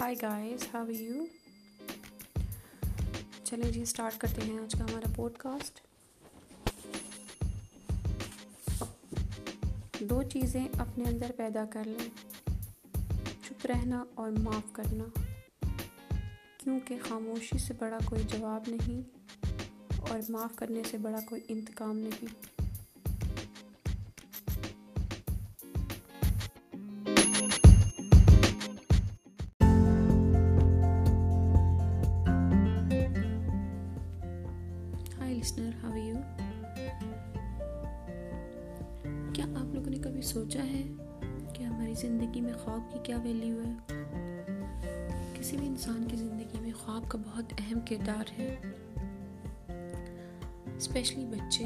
Hi guys how are you चलें जी start करते हैं आज का हमारा पॉडकास्ट दो चीज़ें अपने अंदर पैदा कर लें. चुप रहना और माफ़ करना. क्योंकि खामोशी से बड़ा कोई जवाब नहीं और माफ़ करने से बड़ा कोई इंतकाम नहीं. लिसनर हाउ यू क्या आप लोगों ने कभी सोचा है कि हमारी ज़िंदगी में ख्वाब की क्या वैल्यू है? किसी भी इंसान की ज़िंदगी में ख्वाब का बहुत अहम किरदार है। स्पेशली बच्चे।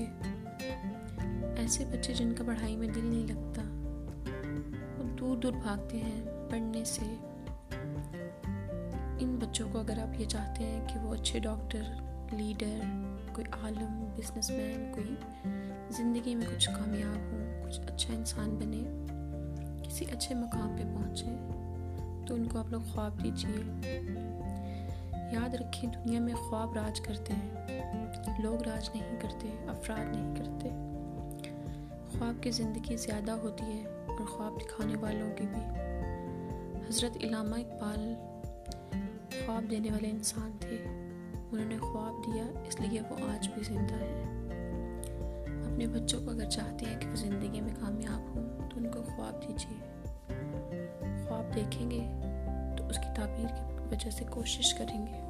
ऐसे बच्चे जिनका पढ़ाई में दिल नहीं लगता। वो दूर दूर भागते हैं पढ़ने से। इन बच्चों को अगर आप ये चाहते हैं कि वो अच्छे डॉक्टर लीडर, कोई आलम, बिजनेसमैन, कोई ज़िंदगी में कुछ कामयाब हो, कुछ अच्छा इंसान बने, किसी अच्छे मकाम पे पहुँचे तो उनको आप लोग ख्वाब दीजिए। याद रखें दुनिया में ख्वाब राज करते हैं। लोग राज नहीं करते, अफराद नहीं करते। ख्वाब की ज़िंदगी ज़्यादा होती है और ख्वाब दिखाने वालों की भी। हज़रत इलामा इकबाल ख्वाब देने वाले इंसान थे। उन्होंने ख्वाब दिया, इसलिए वो आज भी ज़िंदा है। अपने बच्चों को अगर चाहते हैं कि वो ज़िंदगी में कामयाब हों तो उनको ख्वाब दीजिए। ख्वाब देखेंगे तो उसकी ताबीर की वजह से कोशिश करेंगे।